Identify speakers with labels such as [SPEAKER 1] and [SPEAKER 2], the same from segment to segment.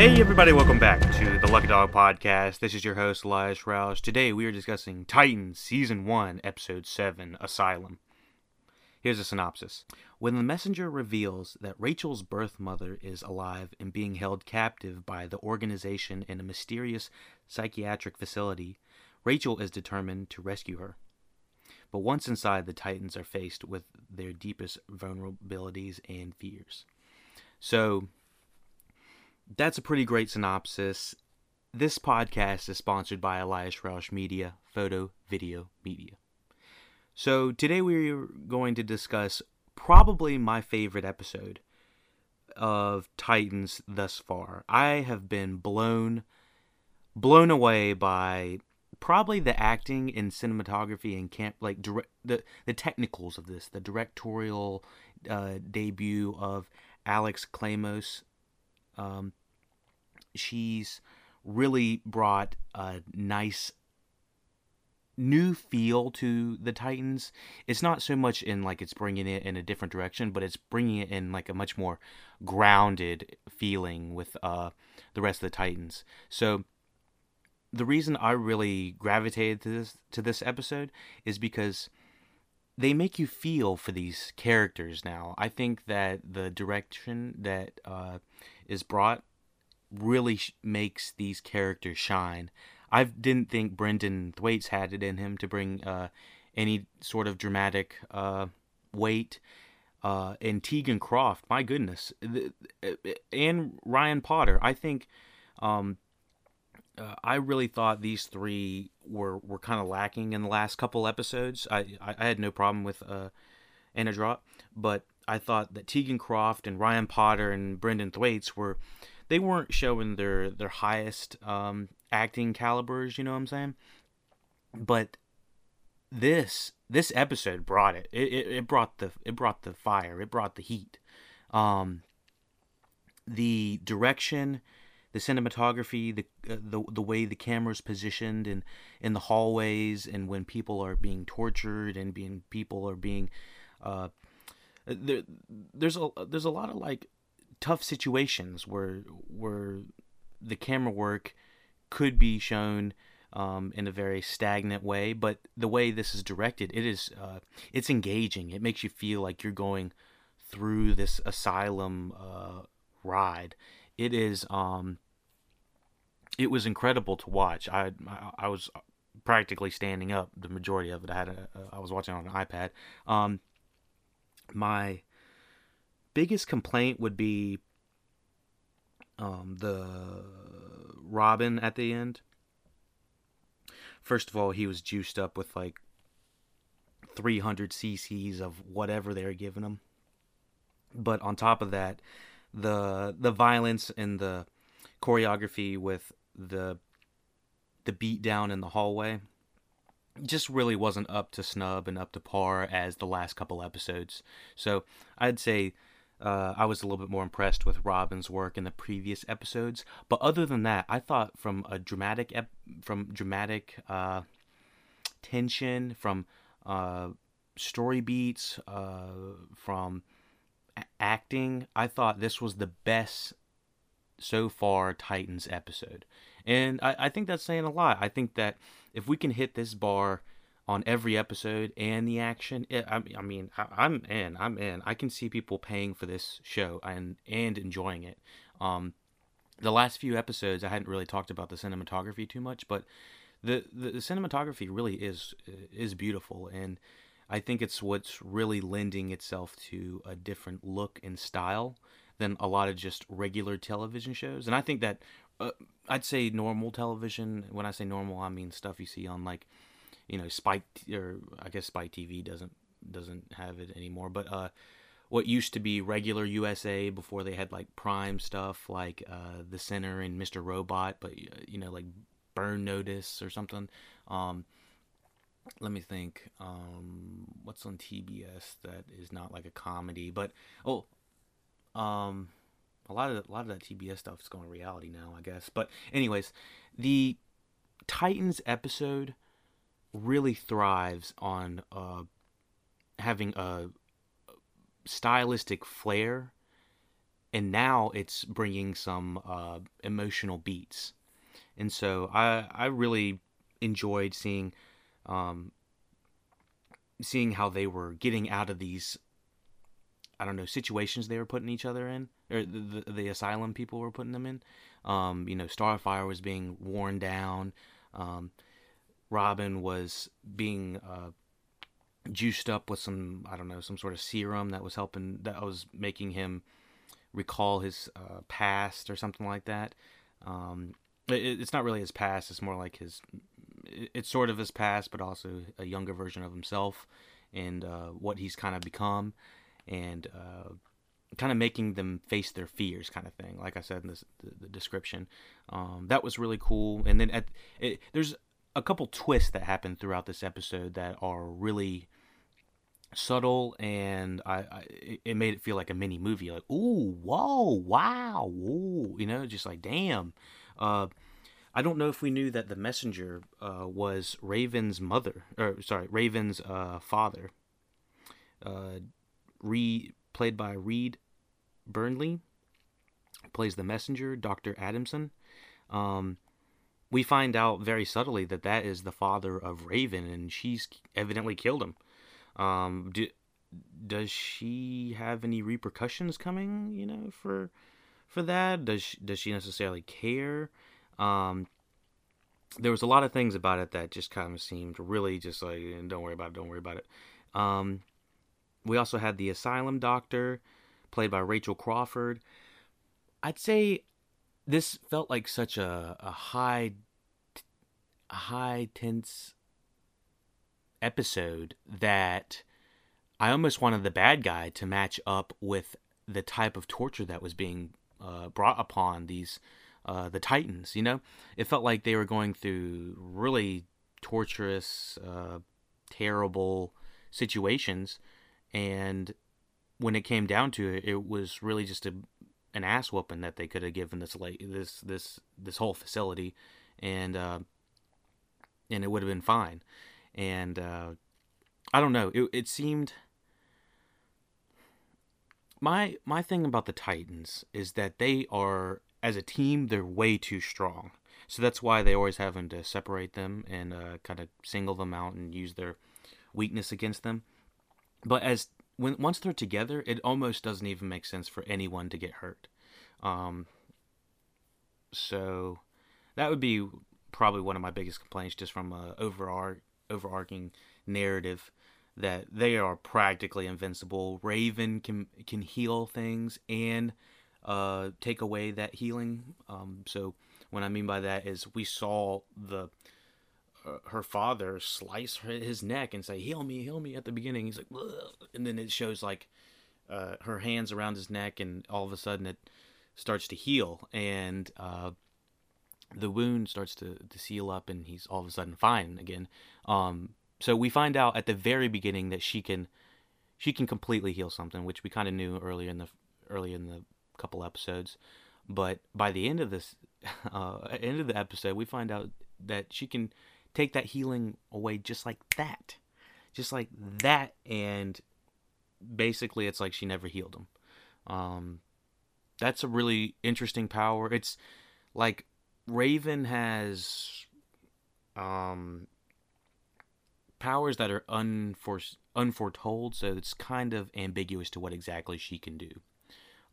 [SPEAKER 1] Hey everybody, welcome back to the Lucky Dog Podcast. This is your host, Elias Roush. Today we are discussing Titans Season 1, Episode 7, Asylum. Here's a synopsis. When the messenger reveals that Rachel's birth mother is alive and being held captive by the organization in a mysterious psychiatric facility, Rachel is determined to rescue her. But once inside, the Titans are faced with their deepest vulnerabilities and fears. So, that's a pretty great synopsis. This podcast is sponsored by Elias Roush Media, Photo, Video, Media. So today we're going to discuss probably my favorite episode of Titans thus far. I have been blown blown away by probably the acting and cinematography and camp like direct the the technicals of this, the directorial uh, debut of Alex Klamos. Um, she's really brought a nice new feel to the Titans. It's not so much in like it's bringing it in a different direction, but it's bringing it in like a much more grounded feeling with uh the rest of the Titans. So the reason I really gravitated to this to this episode is because they make you feel for these characters now. I think that the direction that uh, is brought really sh- makes these characters shine. I didn't think Brenton Thwaites had it in him to bring uh, any sort of dramatic uh, weight. Uh, and Tegan Croft, my goodness, and Ryan Potter. I think um, uh, I really thought these three were, were kind of lacking in the last couple episodes. I, I had no problem with uh, Anna Diop, but I thought that Tegan Croft and Ryan Potter and Brenton Thwaites were they weren't showing their their highest um, acting calibers. You know what I'm saying? But this this episode brought it. It, it, it brought the it brought the fire. It brought the heat. Um, the direction, the cinematography, the uh, the the way the camera's positioned in in the hallways, and when people are being tortured and being people are being uh, there, there's a there's a lot of like tough situations where where the camera work could be shown um, in a very stagnant way, but the way this is directed, it is uh, it's engaging. It makes you feel like you're going through this asylum uh, ride. It is um, it was incredible to watch. I, I, I was practically standing up the majority of it. I had a, I was watching on an iPad. Um, my biggest complaint would be um, the Robin at the end. First of all, he was juiced up with like 300 cc's of whatever they were giving him. But on top of that, the the violence and the choreography with the the beat down in the hallway just really wasn't up to snub and up to par as the last couple episodes. So I'd say uh, I was a little bit more impressed with Robin's work in the previous episodes, but other than that, I thought from a dramatic ep- from dramatic uh, tension, from uh, story beats, uh, from a- acting, I thought this was the best so far Titans episode, and I, I think that's saying a lot. I think that if we can hit this bar on every episode and the action. It, I, I, mean, I, am in. I'm in. I can see people paying for this show and and enjoying it. Um, the last few episodes, I hadn't really talked about the cinematography too much, but the, the, the cinematography really is is beautiful, and I think it's what's really lending itself to a different look and style than a lot of just regular television shows. And I think that uh, I'd say normal television. When I say normal, I mean stuff you see on like you know Spike or I guess Spike TV doesn't doesn't have it anymore, but uh, what used to be regular USA before they had like Prime stuff like uh, The Sinner and Mr. Robot, but you know like Burn Notice or something. Um, let me think. Um, what's on TBS that is not like a comedy, but oh, um, a lot of a lot of that TBS stuff is going reality now, I guess. But anyways, the Titans episode really thrives on uh, having a stylistic flair and now it's bringing some uh, emotional beats, and so I I really enjoyed seeing um, seeing how they were getting out of these I don't know situations they were putting each other in, or the the, the asylum people were putting them in. Um, you know, Starfire was being worn down. Um, Robin was being uh, juiced up with some I don't know some sort of serum that was helping that was making him recall his uh, past or something like that. Um, it, it's not really his past; it's more like his. It's sort of his past, but also a younger version of himself and uh, what he's kind of become and uh, kind of making them face their fears, kind of thing. Like I said in this, the, the description, um, that was really cool. And then at it, there's a couple twists that happen throughout this episode that are really subtle and I, I, it made it feel like a mini movie like ooh whoa wow ooh you know just like damn uh I don't know if we knew that the messenger uh, was Raven's mother or sorry Raven's uh, father uh, Reed, played by Reed Birney, plays the messenger, Dr. Adamson. Um, we find out very subtly that that is the father of Raven, and she's evidently killed him. Um, do, does she have any repercussions coming? You know, for for that? Does she, does she necessarily care? Um, there was a lot of things about it that just kind of seemed really just like, don't worry about it, don't worry about it. Um, we also had the Asylum Doctor, played by Rachel Crawford. I'd say this felt like such a, a high, a high tense episode that I almost wanted the bad guy to match up with the type of torture that was being uh, brought upon these uh, the Titans. You know, it felt like they were going through really torturous, uh, terrible situations and when it came down to it, it was really just a an ass whooping that they could have given this this this this whole facility, and uh, and it would have been fine. And uh, I don't know. It it seemed my my thing about the Titans is that they are as a team they're way too strong. So that's why they always having to separate them and uh, kind of single them out and use their weakness against them. But as when once they're together, it almost doesn't even make sense for anyone to get hurt. Um, so that would be probably one of my biggest complaints, just from a overar- overarching narrative that they are practically invincible. Raven can can heal things and uh, take away that healing. Um, so what I mean by that is we saw the uh, her father slice his neck and say heal me heal me at the beginning. He's like and then it shows like uh, her hands around his neck and all of a sudden it starts to heal. And uh, the wound starts to, to seal up and he's all of a sudden fine again. Um, so we find out at the very beginning that she can she can completely heal something which we kind of knew earlier in the early in the couple episodes. But by the end of this uh, end of the episode we find out that she can take that healing away just like that. Just like that. And basically, it's like she never healed him. Um, that's a really interesting power. It's like Raven has um, powers that are unfor- unforetold, so it's kind of ambiguous to what exactly she can do.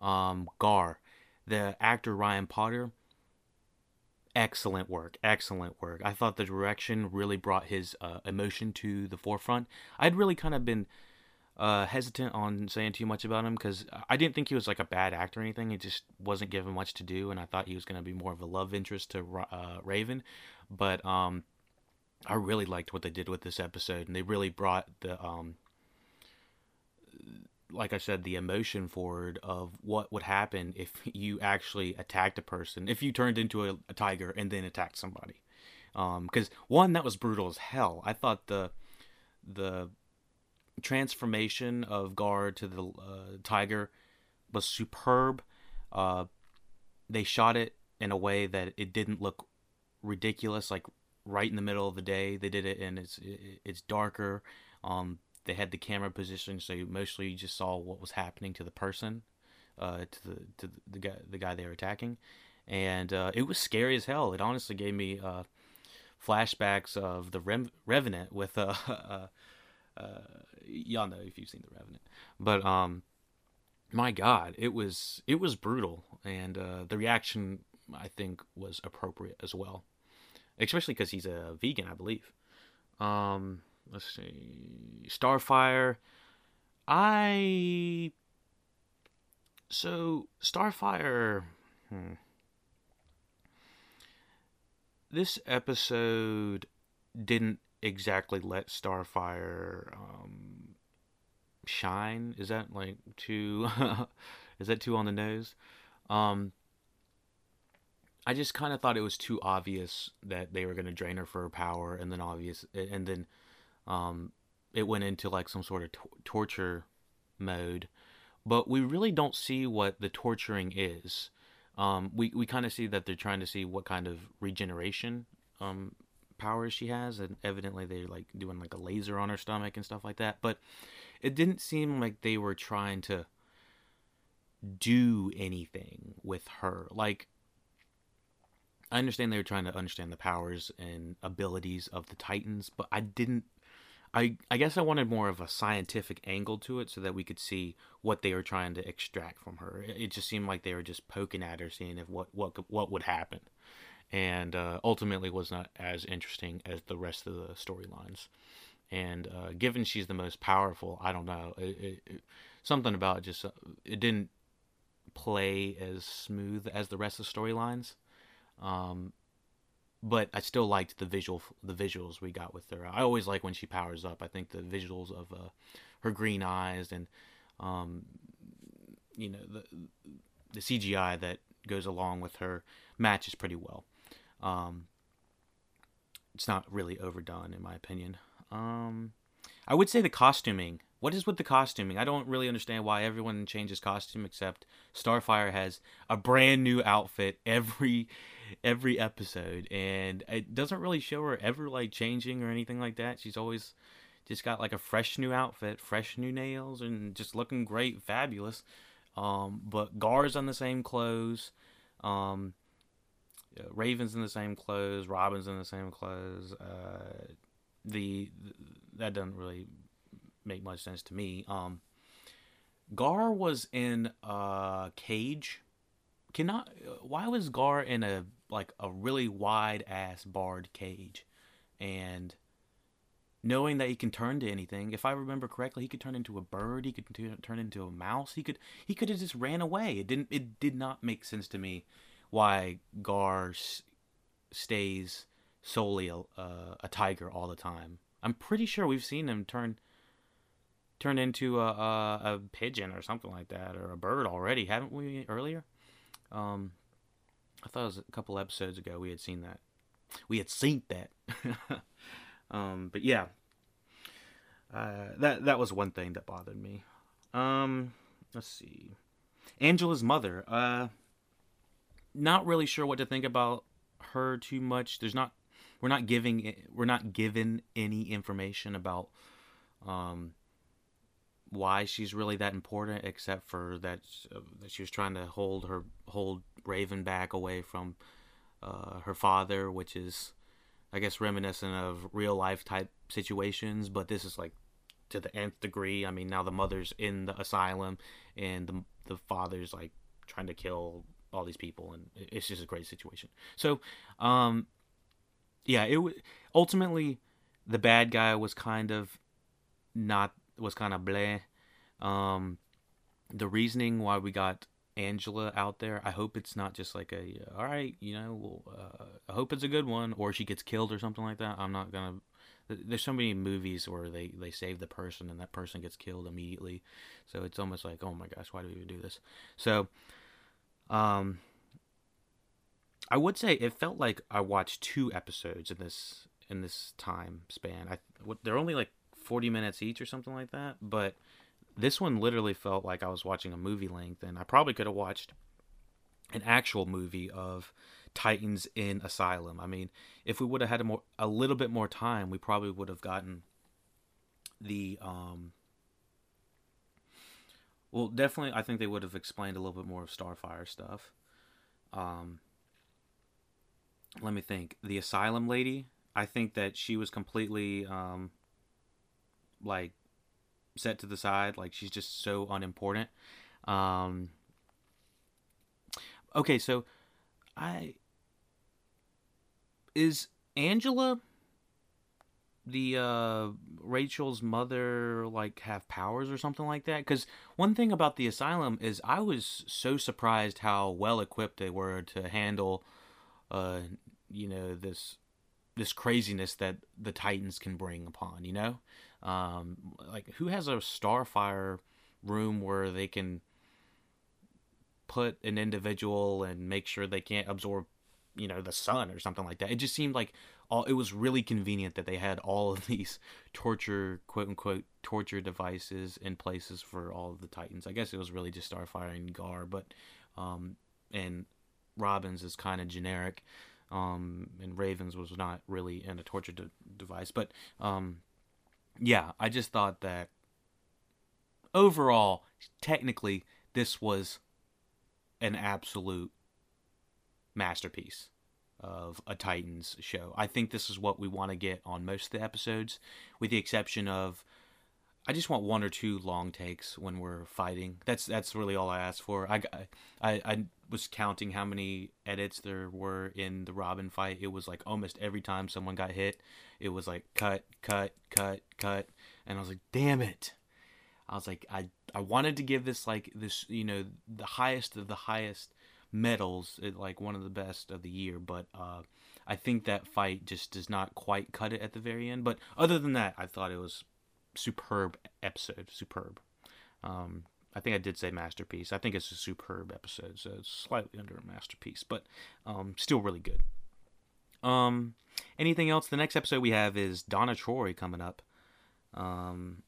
[SPEAKER 1] Um, Gar, the actor Ryan Potter, excellent work excellent work. I thought the direction really brought his uh, emotion to the forefront. I'd really kind of been uh, hesitant on saying too much about him because i didn't think he was like a bad actor or anything. He just wasn't given much to do and i thought he was going to be more of a love interest to uh, raven. But um, i really liked what they did with this episode and they really brought the um, like I said, the emotion forward of what would happen if you actually attacked a person, if you turned into a, a tiger and then attacked somebody. Because um, one, that was brutal as hell. I thought the the transformation of Gar to the uh, tiger was superb. Uh, they shot it in a way that it didn't look ridiculous, like right in the middle of the day. They did it, and it's it's darker. Um, they had the camera position, so you mostly you just saw what was happening to the person. uh, to the to the guy the guy they were attacking, and uh, it was scary as hell. It honestly gave me uh, flashbacks of the Rev- Revenant with uh, uh, uh, y'all know if you've seen the Revenant, but um, my God, it was it was brutal, and uh, the reaction I think was appropriate as well, especially because he's a vegan, I believe. Um, let's see, Starfire. I so Starfire. Hmm. This episode didn't exactly let Starfire um, shine. Is that like too? is that too on the nose? Um, I just kind of thought it was too obvious that they were going to drain her for her power, and then obvious, and then um, it went into like some sort of t- torture mode. But we really don't see what the torturing is. Um, we we kind of see that they're trying to see what kind of regeneration um, powers she has, and evidently they're like doing like a laser on her stomach and stuff like that. But it didn't seem like they were trying to do anything with her. Like I understand they were trying to understand the powers and abilities of the Titans, but I didn't. I I guess I wanted more of a scientific angle to it so that we could see what they were trying to extract from her. It just seemed like they were just poking at her, seeing if what what what would happen, and uh, ultimately was not as interesting as the rest of the storylines. And uh, given she's the most powerful, I don't know. It, it, something about just uh, it didn't play as smooth as the rest of the storylines. Um, but I still liked the visual the visuals we got with her. I always like when she powers up. I think the visuals of uh, her green eyes and um, you know the the CGI that goes along with her matches pretty well. Um, it's not really overdone in my opinion. Um, I would say the costuming. What is with the costuming? I don't really understand why everyone changes costume except Starfire has a brand new outfit every every episode and it doesn't really show her ever like changing or anything like that. She's always just got like a fresh new outfit, fresh new nails and just looking great, fabulous. Um, but Gar's on the same clothes. Um, Raven's in the same clothes. Robin's in the same clothes. Uh, the, the that doesn't really make much sense to me. Um, Gar was in a cage. Cannot. Why was Gar in a like a really wide ass barred cage, and knowing that he can turn to anything. If I remember correctly, he could turn into a bird. He could turn into a mouse. He could he could have just ran away. It didn't. It did not make sense to me why Gar s- stays solely a, uh, a tiger all the time. I'm pretty sure we've seen him turn turn into a, a, a pigeon or something like that, or a bird already, haven't we? Earlier, um, I thought it was a couple episodes ago we had seen that. We had seen that. um, but yeah, uh, that that was one thing that bothered me. Um, let's see, Angela's mother. Uh, not really sure what to think about her too much. There's not we're not giving we're not given any information about um, why she's really that important, except for that uh, that she was trying to hold her hold Raven back away from uh, her father, which is I guess reminiscent of real life type situations, but this is like to the nth degree. I mean, now the mother's in the asylum, and the the father's like trying to kill all these people, and it's just a great situation. So, um, yeah, it was ultimately the bad guy was kind of not was kind of bleh. Um, the reasoning why we got Angela out there, I hope it's not just like a all right, you know, uh, I hope it's a good one, or she gets killed or something like that. I'm not gonna. There's so many movies where they they save the person and that person gets killed immediately, so it's almost like oh my gosh, why do we even do this? So, um, I would say it felt like I watched two episodes in this in this time span. I they're only like 40 minutes each or something like that, but this one literally felt like I was watching a movie length and I probably could have watched an actual movie of Titans in Asylum. I mean, if we would have had a more a little bit more time, we probably would have gotten the um well, definitely, I think they would have explained a little bit more of Starfire stuff. Um, let me think. The asylum lady, I think that she was completely um, like set to the side. Like she's just so unimportant. Um, okay, so I is Angela the uh Rachel's mother like have powers or something like that? Because one thing about the asylum is I was so surprised how well equipped they were to handle, uh, you know this this craziness that the Titans can bring upon. You know, um, like who has a Starfire room where they can put an individual and make sure they can't absorb you know the sun or something like that. It just seemed like all it was really convenient that they had all of these torture quote unquote torture devices in places for all of the Titans. I guess it was really just Starfire and Gar, but um, and Robbins is kind of generic. Um, and Ravens was not really in a torture de- device, but um, yeah, I just thought that overall, technically, this was an absolute masterpiece of a Titans show. I think this is what we want to get on most of the episodes, with the exception of I just want one or two long takes when we're fighting. That's that's really all I ask for. I, I I was counting how many edits there were in the Robin fight. It was like almost every time someone got hit, it was like cut, cut, cut, cut, and I was like, damn it. I was like, I I wanted to give this like this, you know, the highest of the highest medals, like one of the best of the year. But uh, I think that fight just does not quite cut it at the very end. But other than that, I thought it was superb episode, superb. Um, I think I did say masterpiece. I think it's a superb episode, so it's slightly under a masterpiece, but um, still really good. Um, anything else? The next episode we have is Donna Troy coming up. Um,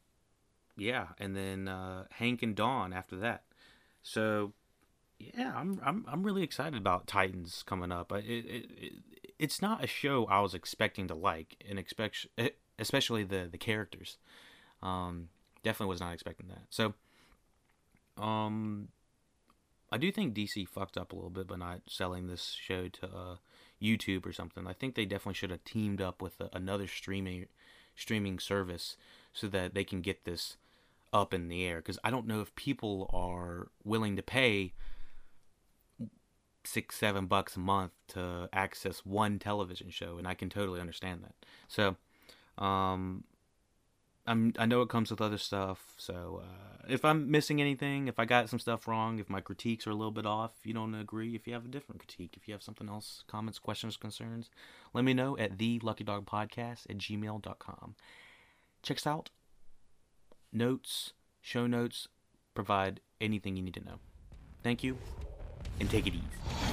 [SPEAKER 1] yeah, and then uh, Hank and Dawn after that. So yeah, I'm I'm I'm really excited about Titans coming up. It, it, it it's not a show I was expecting to like, and expect eh, especially the the characters. Um, definitely was not expecting that. So, um, I do think DC fucked up a little bit by not selling this show to uh, YouTube or something. I think they definitely should have teamed up with a, another streaming streaming service so that they can get this up in the air. Because I don't know if people are willing to pay six seven bucks a month to access one television show and i can totally understand that so um i'm i know it comes with other stuff so uh, if i'm missing anything if i got some stuff wrong if my critiques are a little bit off if you don't agree if you have a different critique if you have something else comments questions concerns let me know at the lucky dog podcast at gmail.com check us out notes show notes provide anything you need to know thank you and take it easy.